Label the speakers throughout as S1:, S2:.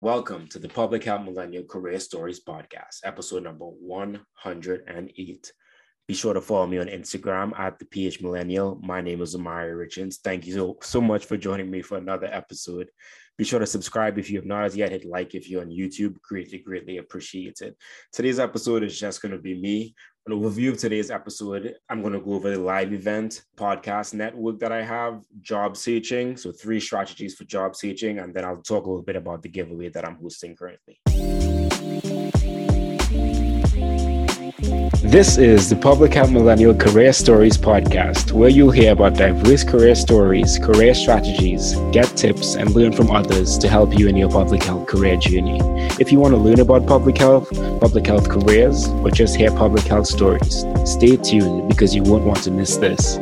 S1: Welcome to the Public Health Millennial Career Stories Podcast, episode number 108. Be sure to follow me on Instagram at the PH Millennial. My name is Omari Richins. Thank you so, so much for joining me for another episode. Be sure to subscribe if you have not as yet. Hit like if you're on YouTube. Greatly, greatly appreciated. Today's episode is just going to be me an overview of today's episode, I'm going to go over the live event podcast network that I have, job searching. So, three strategies for job searching. And then I'll talk a little bit about the giveaway that I'm hosting currently. This is the Public Health Millennial Career Stories podcast, where you'll hear about diverse career stories, career strategies, get tips, and learn from others to help you in your public health career journey. If you want to learn about public health, public health careers, or just hear public health stories, stay tuned because you won't want to miss this.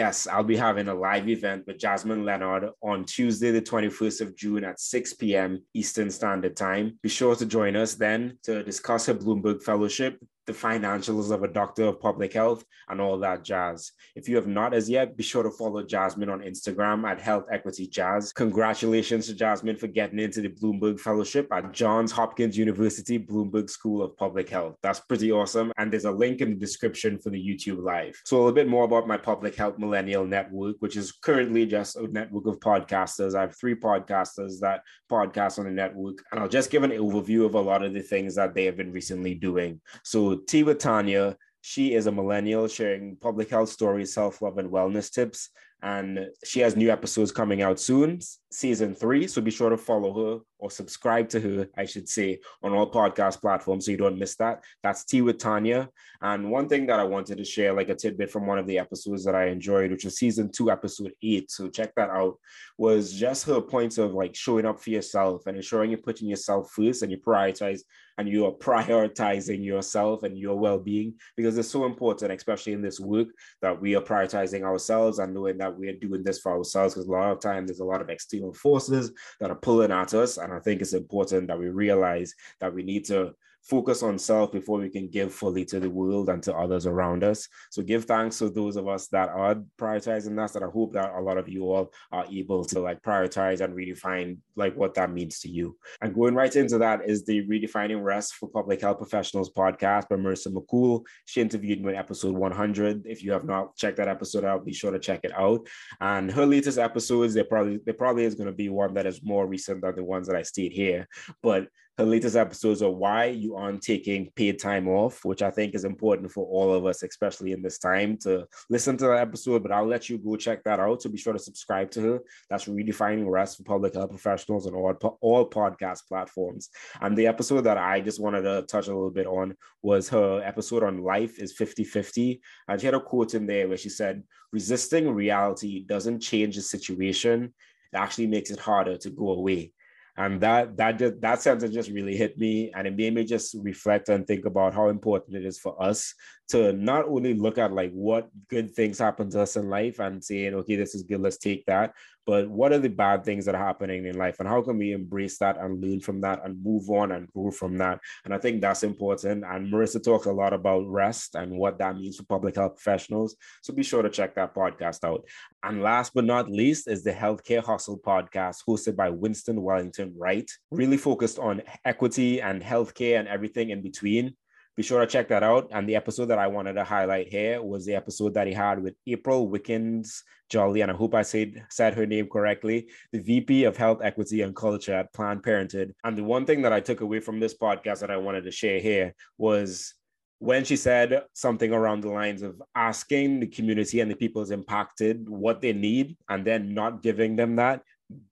S1: Yes, I'll be having a live event with Jasmine Leonard on Tuesday, the 21st of June at 6 p.m. Eastern Standard Time. Be sure to join us then to discuss her Bloomberg Fellowship, the financials of a doctor of public health, and all that jazz. If you have not as yet, be sure to follow Jasmine on Instagram at Health Equity Jazz. Congratulations to Jasmine for getting into the Bloomberg Fellowship at Johns Hopkins University Bloomberg School of Public Health. That's pretty awesome. And there's a link in the description for the YouTube Live. So, a little bit more about my Public Health Millennial Network, which is currently just a network of podcasters. I have three podcasters that podcast on the network, and I'll just give an overview of a lot of the things that they have been recently doing. So, Tea with Tanya. She is a millennial sharing public health stories, self love, and wellness tips and she has new episodes coming out soon, season three. So be sure to follow her or subscribe to her, I should say, on all podcast platforms so you don't miss that. That's Tea with Tanya. And one thing that I wanted to share, like a tidbit from one of the episodes that I enjoyed, which was season two, episode eight. So check that out, was just her points of like showing up for yourself and ensuring you're putting yourself first and you prioritize and you are prioritizing yourself and your well-being because it's so important, especially in this work, that we are prioritizing ourselves and knowing that we're doing this for ourselves because a lot of times there's a lot of external forces that are pulling at us. And I think it's important that we realize that we need to focus on self before we can give fully to the world and to others around us. So give thanks to those of us that are prioritizing that. And I hope that a lot of you all are able to like prioritize and redefine like what that means to you. And going right into that is the Redefining Rest for Public Health Professionals podcast by Marissa McCool. She interviewed me in episode 100. If you have not checked that episode out, be sure to check it out. And her latest episodes, they probably there probably is going to be one that is more recent than the ones that I stayed here. But her latest episodes are why you aren't taking paid time off, which I think is important for all of us, especially in this time, to listen to that episode. But I'll let you go check that out. So be sure to subscribe to her. That's Redefining Rest for Public Health Professionals on all, all podcast platforms. And the episode that I just wanted to touch a little bit on was her episode on life is 50 50. And she had a quote in there where she said, Resisting reality doesn't change the situation, it actually makes it harder to go away and that that just, that sentence just really hit me. And it made me just reflect and think about how important it is for us to not only look at like what good things happen to us in life and saying okay this is good let's take that but what are the bad things that are happening in life and how can we embrace that and learn from that and move on and grow from that? And i think that's important. And marissa talks a lot about rest and what that means for public health professionals. So be sure to check that podcast out. And last but not least is the healthcare hustle podcast hosted by winston wellington wright really focused on equity and healthcare and everything in between be sure to check that out. And the episode that I wanted to highlight here was the episode that he had with April Wickens Jolly, and I hope I said said her name correctly, the VP of Health Equity and Culture at Planned Parenthood. And the one thing that I took away from this podcast that I wanted to share here was when she said something around the lines of asking the community and the people's impacted what they need and then not giving them that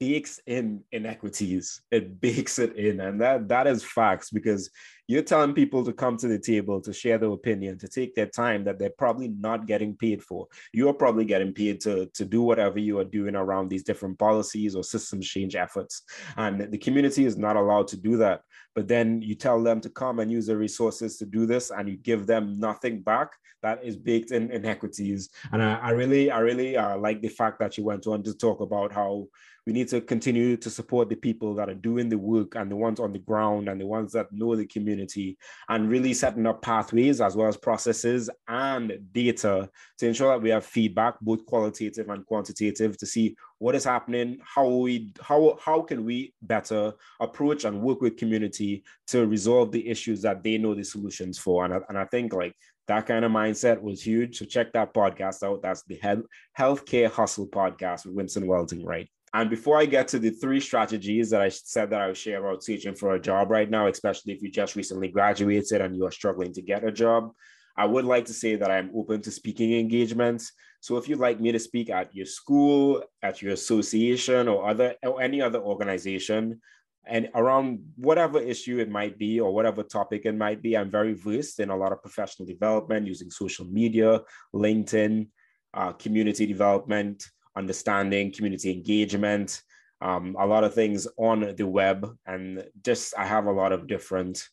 S1: bakes in inequities. It bakes it in. And that that is facts because you're telling people to come to the table to share their opinion, to take their time that they're probably not getting paid for. You're probably getting paid to, to do whatever you are doing around these different policies or systems change efforts. And the community is not allowed to do that. But then you tell them to come and use the resources to do this and you give them nothing back. That is baked in inequities. And I, I really, I really uh, like the fact that you went on to talk about how we need to continue to support the people that are doing the work and the ones on the ground and the ones that know the community community and really setting up pathways as well as processes and data to ensure that we have feedback, both qualitative and quantitative, to see what is happening, how we how how can we better approach and work with community to resolve the issues that they know the solutions for. And I, and I think like that kind of mindset was huge. So check that podcast out. That's the Health Healthcare Hustle podcast with Winston Welting, right? And before I get to the three strategies that I said that I would share about searching for a job right now, especially if you just recently graduated and you are struggling to get a job, I would like to say that I'm open to speaking engagements. So if you'd like me to speak at your school, at your association, or other or any other organization, and around whatever issue it might be or whatever topic it might be, I'm very versed in a lot of professional development using social media, LinkedIn, uh, community development, understanding, community engagement, um, a lot of things on the web. And just I have a lot of different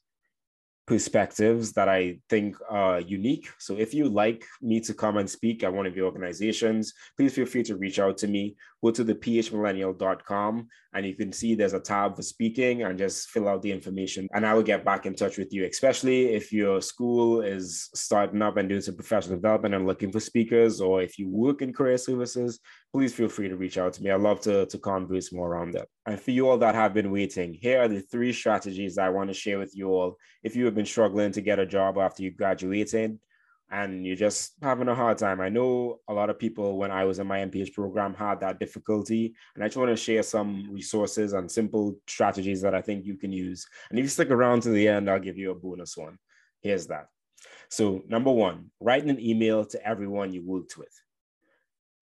S1: perspectives that I think are unique. So if you like me to come and speak at one of your organizations, please feel free to reach out to me. Go to the phmillennial.com and you can see there's a tab for speaking and just fill out the information and I will get back in touch with you, especially if your school is starting up and doing some professional development and looking for speakers, or if you work in career services, please feel free to reach out to me. I'd love to, to converse more around that. And for you all that have been waiting, here are the three strategies I want to share with you all if you have been struggling to get a job after you graduated and you're just having a hard time. I know a lot of people when I was in my MPH program had that difficulty. And I just want to share some resources and simple strategies that I think you can use. And if you stick around to the end, I'll give you a bonus one. Here's that. So, number one, write an email to everyone you worked with.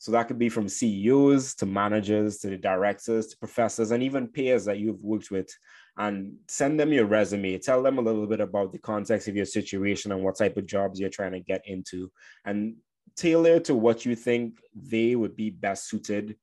S1: So that could be from CEOs to managers to the directors to professors and even peers that you've worked with. And send them your resume. Tell them a little bit about the context of your situation and what type of jobs you're trying to get into. And tailor to what you think they would be best suited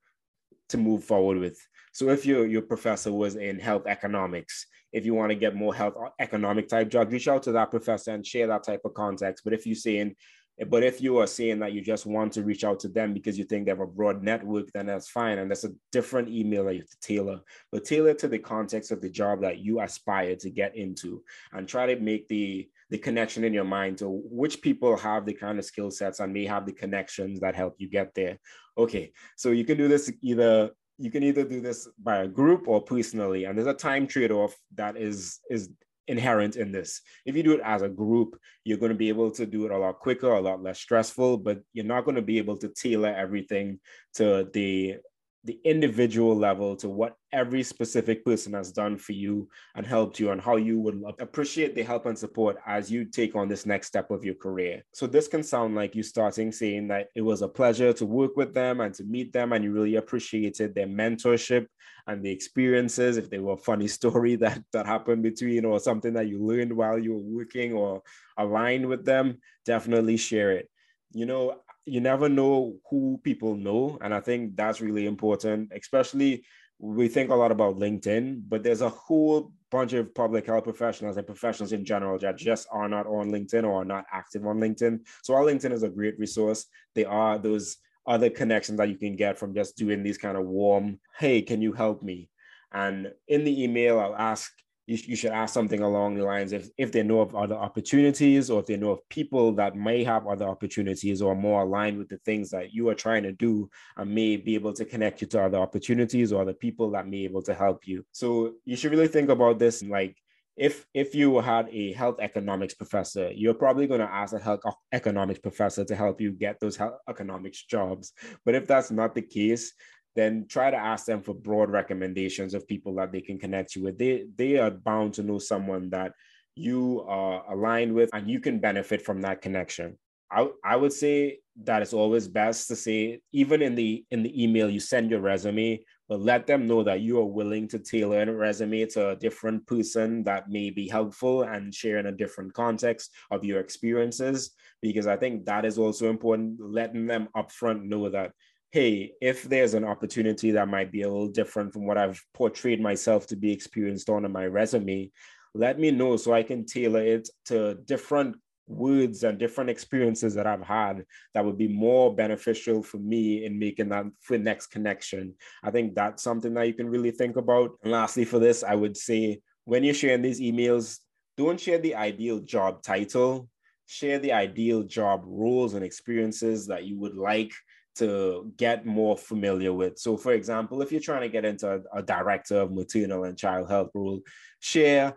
S1: to move forward with. So if your your professor was in health economics, if you want to get more health economic type jobs, reach out to that professor and share that type of context. But if you're saying Eh, but if you are saying that you just want to reach out to them because you think they have a broad network, then that's fine. And that's a different email that you have to tailor, but tailor to the context of the job that you aspire to get into and try to make the the connection in your mind to which people have the kind of skill sets and may have the connections that help you get there. Okay, so you can do this either you can either do this by a group or personally and there's a time trade-off that is is inherent in this. If you do it as a group, you're going to be able to do it a lot quicker, a lot less stressful, but you're not going to be able to tailor everything to the the individual level to what every specific person has done for you and helped you and how you would appreciate the help and support as you take on this next step of your career. So this can sound like you starting saying that it was a pleasure to work with them and to meet them and you really appreciated their mentorship and the experiences if they were a funny story that that happened between or something that you learned while you were working or aligned with them, definitely share it. You know, you never know who people know. And I think that's really important, especially we think a lot about LinkedIn, but there's a whole bunch of public health professionals and professionals in general that just are not on LinkedIn or are not active on LinkedIn. So our LinkedIn is a great resource. There are those other connections that you can get from just doing these kind of warm, hey, can you help me? And in the email, I'll ask you, you should ask something along the lines if, if they know of other opportunities or if they know of people that may have other opportunities or more aligned with the things that you are trying to do and may be able to connect you to other opportunities or other people that may be able to help you. So you should really think about this like if if you had a health economics professor, you're probably going to ask a health economics professor to help you get those health economics jobs. But if that's not the case, then try to ask them for broad recommendations of people that they can connect you with. They they are bound to know someone that you are aligned with and you can benefit from that connection. I, I would say that it's always best to say even in the in the email you send your resume but let them know that you are willing to tailor a resume to a different person that may be helpful and share in a different context of your experiences because i think that is also important letting them upfront know that hey, if there's an opportunity that might be a little different from what I've portrayed myself to be experienced on in my resume, let me know so I can tailor it to different words and different experiences that I've had that would be more beneficial for me in making that for next connection. I think that's something that you can really think about. And lastly, for this, I would say when you're sharing these emails, don't share the ideal job title, share the ideal job roles and experiences that you would like to get more familiar with. So, for example, if you're trying to get into a, a director of maternal and child health role, share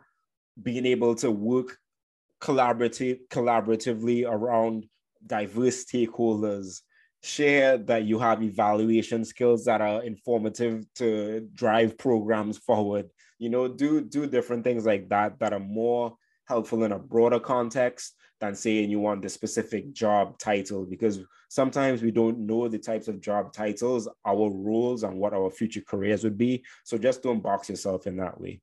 S1: being able to work collaborative collaboratively around diverse stakeholders share that you have evaluation skills that are informative to drive programs forward you know do do different things like that that are more helpful in a broader context than saying you want the specific job title because sometimes we don't know the types of job titles our roles and what our future careers would be. So just don't box yourself in that way.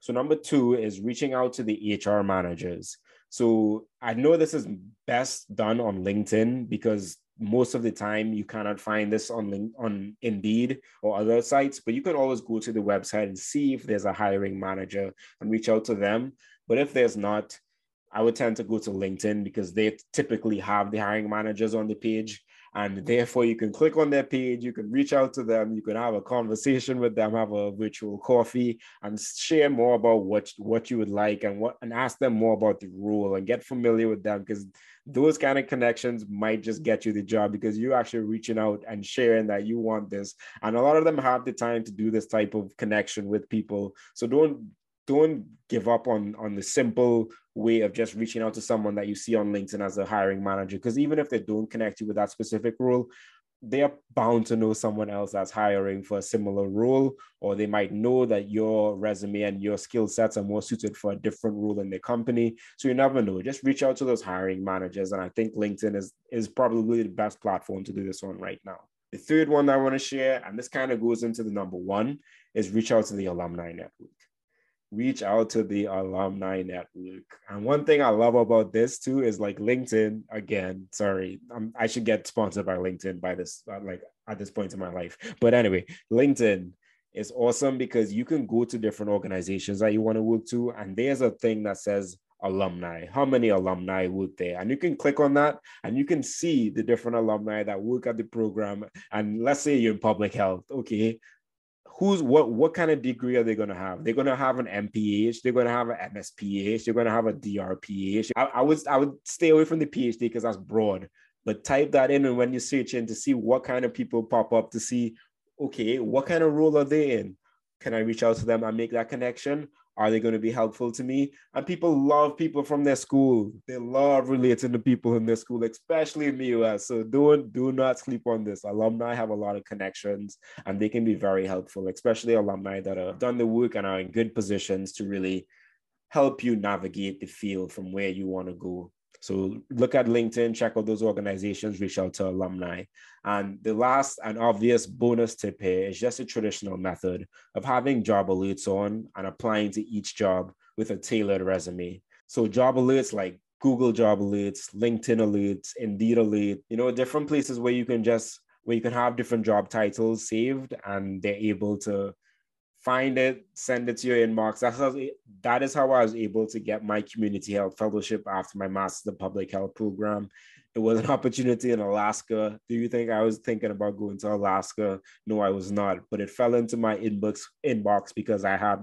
S1: So number two is reaching out to the hr managers. So I know this is best done on LinkedIn because most of the time you cannot find this on on Indeed or other sites, but you can always go to the website and see if there's a hiring manager and reach out to them. But if there's not, I would tend to go to LinkedIn because they typically have the hiring managers on the page. And therefore you can click on their page you can reach out to them you can have a conversation with them have a virtual coffee and share more about what what you would like and what and ask them more about the role and get familiar with them because those kind of connections might just get you the job because you're actually reaching out and sharing that you want this. And a lot of them have the time to do this type of connection with people. So don't don't give up on on the simple way of just reaching out to someone that you see on LinkedIn as a hiring manager. Because even if they don't connect you with that specific role, they are bound to know someone else that's hiring for a similar role, or they might know that your resume and your skill sets are more suited for a different role in the company. So you never know. Just reach out to those hiring managers. And I think LinkedIn is, is probably the best platform to do this on right now. The third one I want to share, and this kind of goes into the number one, is reach out to the alumni network reach out to the alumni network. And one thing I love about this too is like LinkedIn. Again, sorry, I'm, i should get sponsored by LinkedIn by this uh, like at this point in my life. But anyway, LinkedIn is awesome because you can go to different organizations that you want to work to, and there's a thing that says alumni. How many alumni work there? And you can click on that, and you can see the different alumni that work at the program. And let's say you're in public health, okay who's what what kind of degree are they going to have? They're going to have an mph they're going to have an msph they're going to have a drph I, I would i would stay away from the phd because that's broad but type that in and when you search in to see what kind of people pop up to see okay what kind of role are they in? Can i reach out to them and make that connection are they going to be helpful to me? And people love people from their school. They love relating to people in their school, especially in the US. So don't do not sleep on this. Alumni have a lot of connections and they can be very helpful, especially alumni that have done the work and are in good positions to really help you navigate the field from where you want to go so look at LinkedIn, check out those organizations, reach out to alumni. And the last and obvious bonus tip here is just a traditional method of having job alerts on and applying to each job with a tailored resume. So job alerts like Google job alerts, LinkedIn alerts, Indeed alert, you know, different places where you can just where you can have different job titles saved and they're able to find it, send it to your inbox. That's how, that is how I was able to get my community health fellowship after my master's in public health program. It was an opportunity in Alaska. Do you think I was thinking about going to Alaska? No, I was not. But it fell into my inbox inbox because I had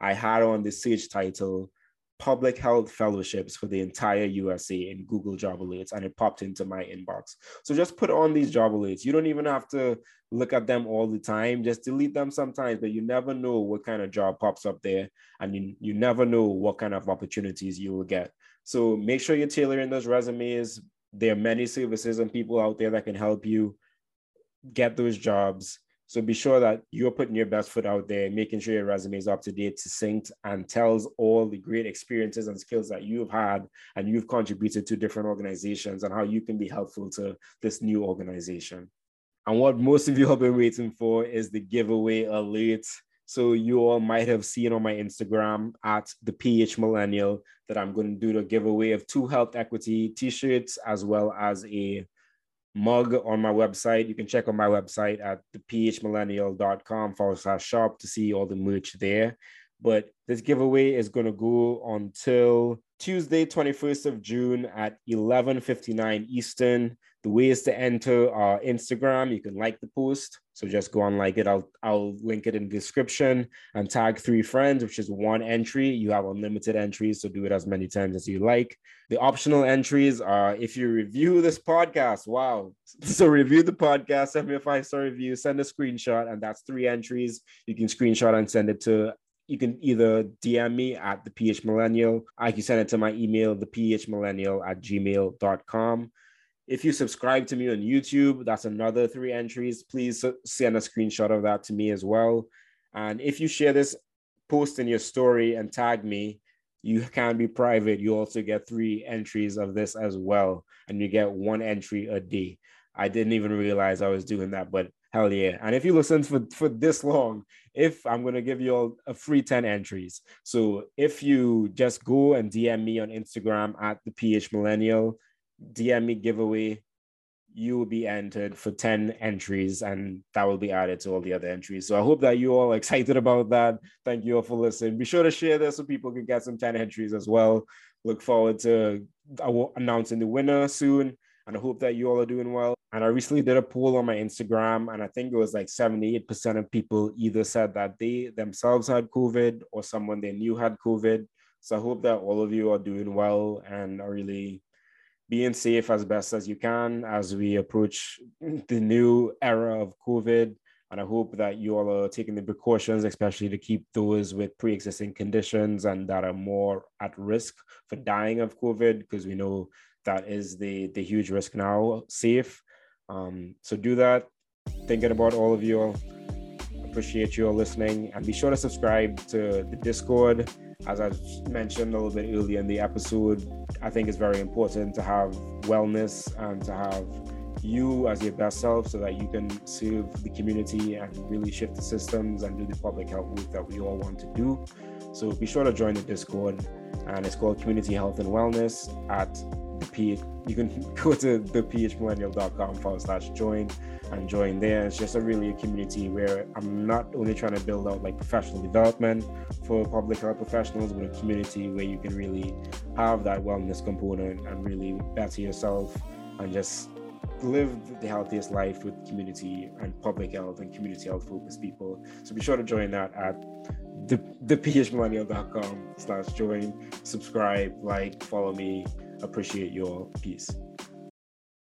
S1: I had on the search title public health fellowships for the entire USA in Google job alerts, and it popped into my inbox. So just put on these job alerts. You don't even have to look at them all the time. Just delete them sometimes, but you never know what kind of job pops up there, and you, you never know what kind of opportunities you will get. So make sure you're tailoring those resumes. There are many services and people out there that can help you get those jobs so be sure that you're putting your best foot out there, making sure your resume is up to date, succinct, and tells all the great experiences and skills that you've had and you've contributed to different organizations and how you can be helpful to this new organization. And what most of you have been waiting for is the giveaway alert. So you all might have seen on my Instagram at the PH Millennial that I'm going to do the giveaway of two health equity t-shirts as well as a mug on my website. You can check on my website at thephmillennial.com forward slash shop to see all the merch there. But this giveaway is going to go until Tuesday, 21st of June at 11:59 Eastern. The ways to enter our Instagram, you can like the post. So just go and like it. I'll I'll link it in the description and tag three friends, which is one entry. You have unlimited entries, so do it as many times as you like. The optional entries are if you review this podcast. Wow. So review the podcast, send me a five-star review, send a screenshot, and that's three entries. You can screenshot and send it to you can either DM me at the PH Millennial. I can send it to my email, the PH Millennial at gmail.com. If you subscribe to me on YouTube, that's another three entries. Please send a screenshot of that to me as well. And if you share this post in your story and tag me, you can be private. You also get three entries of this as well. And you get one entry a day. I didn't even realize I was doing that, but hell yeah. And if you listen for, for this long, if I'm going to give you all a free 10 entries. So if you just go and DM me on Instagram at the PH Millennial, DM me giveaway, you will be entered for 10 entries and that will be added to all the other entries. So I hope that you all are excited about that. Thank you all for listening. Be sure to share this so people can get some 10 entries as well. Look forward to announcing the winner soon. And I hope that you all are doing well. And I recently did a poll on my Instagram, and I think it was like 78% of people either said that they themselves had COVID or someone they knew had COVID. So I hope that all of you are doing well and are really being safe as best as you can as we approach the new era of COVID. And I hope that you all are taking the precautions, especially to keep those with pre existing conditions and that are more at risk for dying of COVID, because we know that is the, the huge risk now, safe. Um, so do that. Thinking about all of you. Appreciate you all listening. And be sure to subscribe to the Discord as I mentioned a little bit earlier in the episode, I think it's very important to have wellness and to have you as your best self so that you can serve the community and really shift the systems and do the public health work that we all want to do. So be sure to join the Discord and it's called Community Health and Wellness at the P. You can go to thephmillennial.com forward slash join and join there. It's just a really a community where I'm not only trying to build out like professional development for public health professionals, but a community where you can really have that wellness component and really better yourself and just live the healthiest life with community and public health and community health focused people. So be sure to join that at the thephmillennial.com slash join, subscribe, like, follow me. Appreciate your peace.